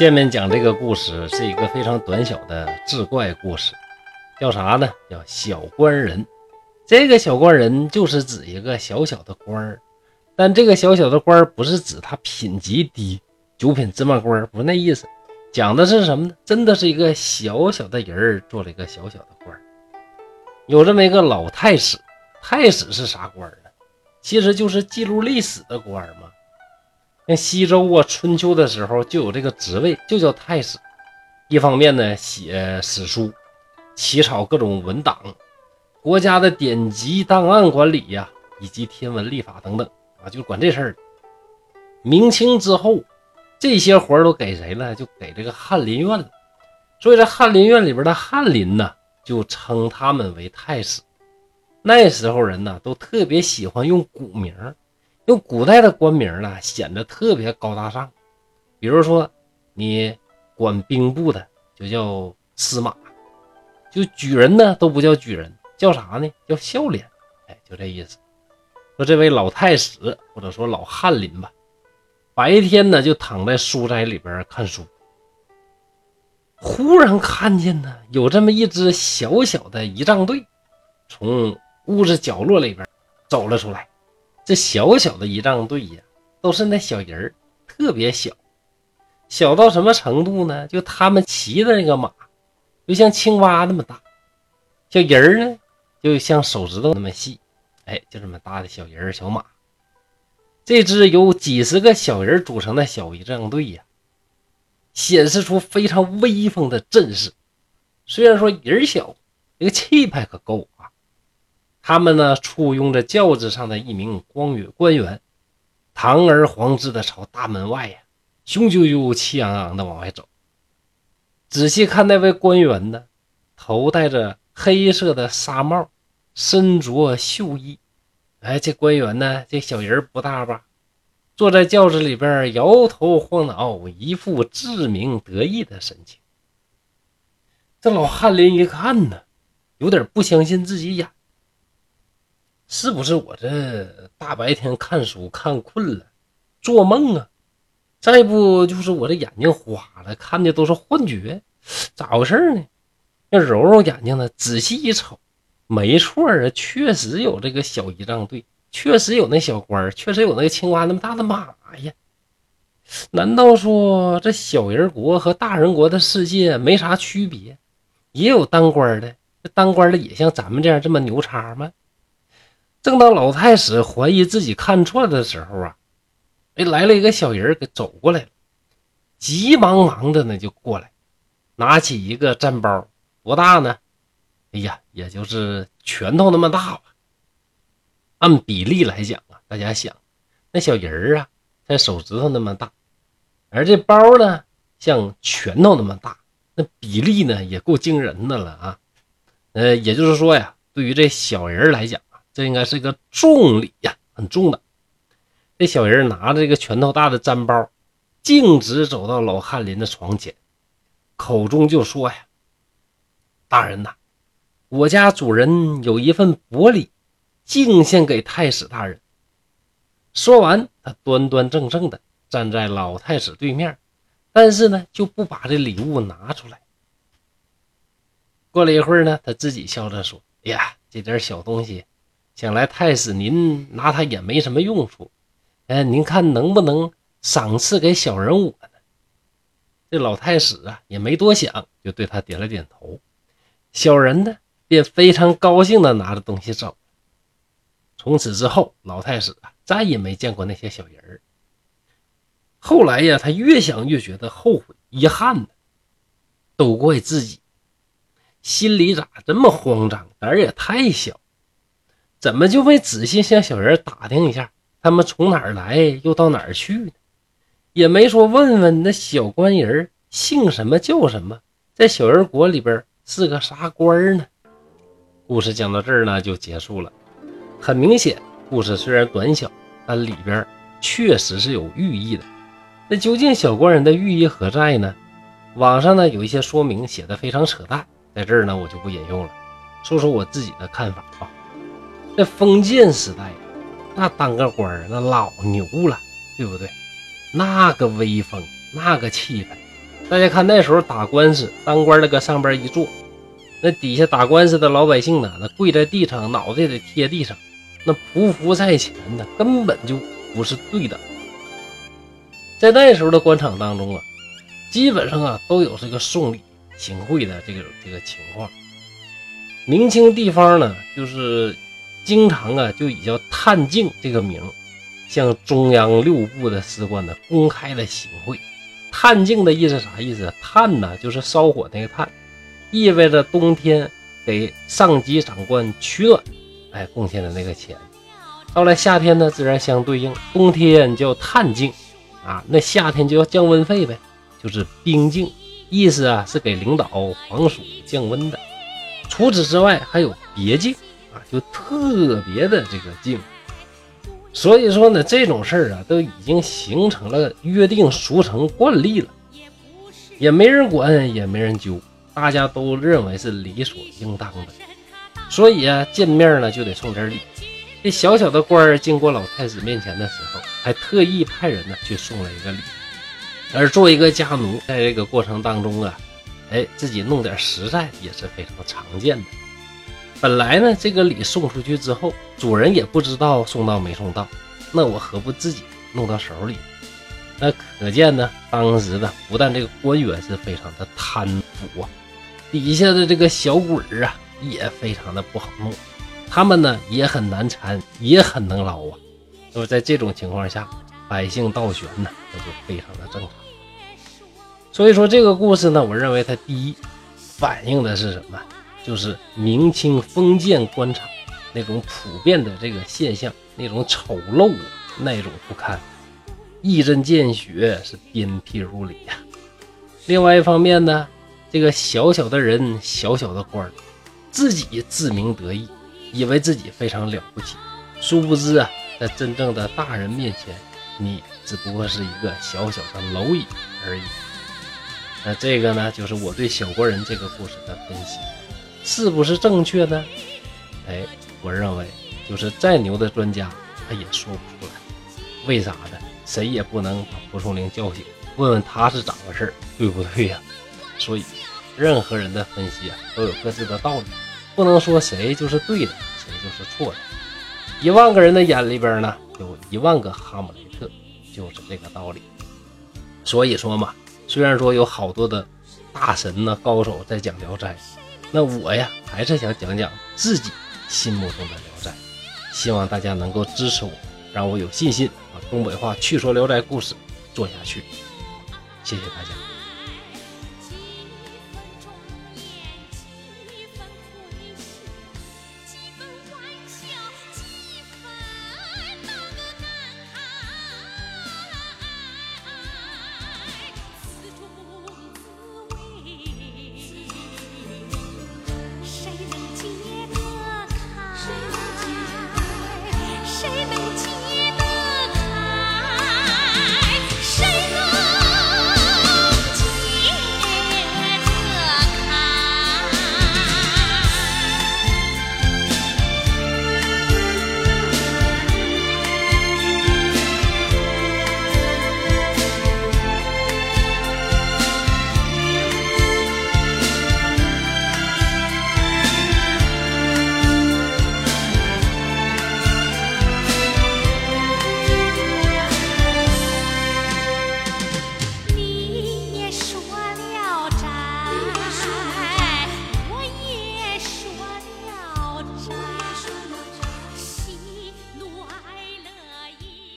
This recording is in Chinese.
下面讲这个故事是一个非常短小的志怪故事，叫啥呢？叫小官人。这个小官人就是指一个小小的官儿，但这个小小的官儿不是指他品级低，九品芝麻官儿不是那意思。讲的是什么呢？真的是一个小小的人儿做了一个小小的官儿。有这么一个老太史，太史是啥官呢？其实就是记录历史的官儿嘛。像西周啊，春秋的时候就有这个职位，就叫太史。一方面呢，写史书，起草各种文档。国家的典籍档案管理呀，以及天文历法等等啊，就管这事儿。明清之后，这些活儿都给谁了？就给这个翰林院了。所以这翰林院里边的翰林呢，就称他们为太史。那时候人呢，都特别喜欢用古名，用古代的官名呢，显得特别高大上。比如说，你管兵部的就叫司马，就举人呢都不叫举人。叫啥呢？叫笑脸，哎，就这意思。说这位老太史，或者说老翰林吧，白天呢就躺在书斋里边看书，忽然看见呢有这么一支小小的仪仗队，从屋子角落里边走了出来。这小小的仪仗队呀，都是那小人儿，特别小，小到什么程度呢？就他们骑的那个马，就像青蛙那么大，小人儿呢。就像手指头那么细，哎，就这么大的小人儿、小马。这支由几十个小人组成的小仪仗队呀，显示出非常威风的阵势。虽然说人小，这个气派可够啊！他们呢，簇拥着轿子上的一名光远官员，堂而皇之的朝大门外呀，雄赳赳、气昂昂的往外走。仔细看那位官员呢，头戴着。黑色的纱帽，身着绣衣，哎，这官员呢？这小人不大吧？坐在轿子里边，摇头晃脑，一副自鸣得意的神情。这老翰林一看呢，有点不相信自己眼，是不是我这大白天看书看困了，做梦啊？再不就是我这眼睛花了，看的都是幻觉，咋回事呢？要揉揉眼睛呢，仔细一瞅，没错啊，确实有这个小仪仗队，确实有那小官确实有那个青蛙那么大的马呀。难道说这小人国和大人国的世界没啥区别？也有当官的，这当官的也像咱们这样这么牛叉吗？正当老太史怀疑自己看错的时候啊，哎，来了一个小人给走过来了，急忙忙的呢就过来，拿起一个毡包。多大呢？哎呀，也就是拳头那么大吧。按比例来讲啊，大家想，那小人儿啊，才手指头那么大，而这包呢，像拳头那么大，那比例呢，也够惊人的了啊。呃，也就是说呀，对于这小人来讲，这应该是个重礼呀，很重的。这小人拿着这个拳头大的毡包，径直走到老翰林的床前，口中就说呀。大人呐，我家主人有一份薄礼，敬献给太史大人。说完，他端端正正的站在老太史对面，但是呢，就不把这礼物拿出来。过了一会儿呢，他自己笑着说：“哎呀，这点小东西，想来太史您拿他也没什么用处。哎，您看能不能赏赐给小人我呢？”这老太史啊，也没多想，就对他点了点头。小人呢，便非常高兴地拿着东西走。从此之后，老太史啊，再也没见过那些小人儿。后来呀，他越想越觉得后悔、遗憾呢，都怪自己，心里咋这么慌张，胆儿也太小，怎么就没仔细向小人打听一下，他们从哪儿来，又到哪儿去呢？也没说问问那小官人姓什么叫什么，在小人国里边。是个啥官呢？故事讲到这儿呢，就结束了。很明显，故事虽然短小，但里边确实是有寓意的。那究竟小官人的寓意何在呢？网上呢有一些说明写的非常扯淡，在这儿呢我就不引用了，说说我自己的看法啊。在封建时代，那当个官儿那老牛了，对不对？那个威风，那个气派，大家看那时候打官司，当官的搁上边一坐，那底下打官司的老百姓呢，那跪在地上，脑袋得贴地上，那匍匐在前呢，根本就不是对的。在那时候的官场当中啊，基本上啊都有这个送礼行贿的这个这个情况。明清地方呢，就是经常啊就以叫探镜这个名，向中央六部的司官呢公开的行贿。探镜的意思啥意思？炭呢就是烧火那个炭，意味着冬天给上级长官取暖，哎，贡献的那个钱。到了夏天呢，自然相对应，冬天叫炭镜。啊，那夏天就要降温费呗，就是冰镜，意思啊是给领导防暑降温的。除此之外，还有别镜啊，就特别的这个敬。所以说呢，这种事儿啊，都已经形成了约定俗成惯例了，也没人管，也没人揪，大家都认为是理所应当的。所以啊，见面呢就得送点礼。这小小的官儿经过老太子面前的时候，还特意派人呢去送了一个礼。而做一个家奴，在这个过程当中啊，哎，自己弄点实在也是非常常见的。本来呢，这个礼送出去之后，主人也不知道送到没送到，那我何不自己弄到手里？那可见呢，当时的不但这个官员是非常的贪腐啊，底下的这个小鬼儿啊也非常的不好弄。他们呢也很难缠，也很能捞啊。那么在这种情况下，百姓倒悬呢，那就非常的正常。所以说这个故事呢，我认为它第一反映的是什么？就是明清封建官场那种普遍的这个现象，那种丑陋，那种不堪，一针见血，是鞭辟入里呀。另外一方面呢，这个小小的人，小小的官，自己自鸣得意。以为自己非常了不起，殊不知啊，在真正的大人面前，你只不过是一个小小的蝼蚁而已。那这个呢，就是我对小国人这个故事的分析，是不是正确呢？哎，我认为，就是再牛的专家，他也说不出来。为啥呢？谁也不能把蒲松龄叫醒，问问他是咋回事对不对呀？所以，任何人的分析啊，都有各自的道理。不能说谁就是对的，谁就是错的。一万个人的眼里边呢，有一万个哈姆雷特，就是这个道理。所以说嘛，虽然说有好多的大神呢、高手在讲《聊斋》，那我呀还是想讲讲自己心目中的《聊斋》。希望大家能够支持我，让我有信心把东北话去说《聊斋》故事做下去。谢谢大家。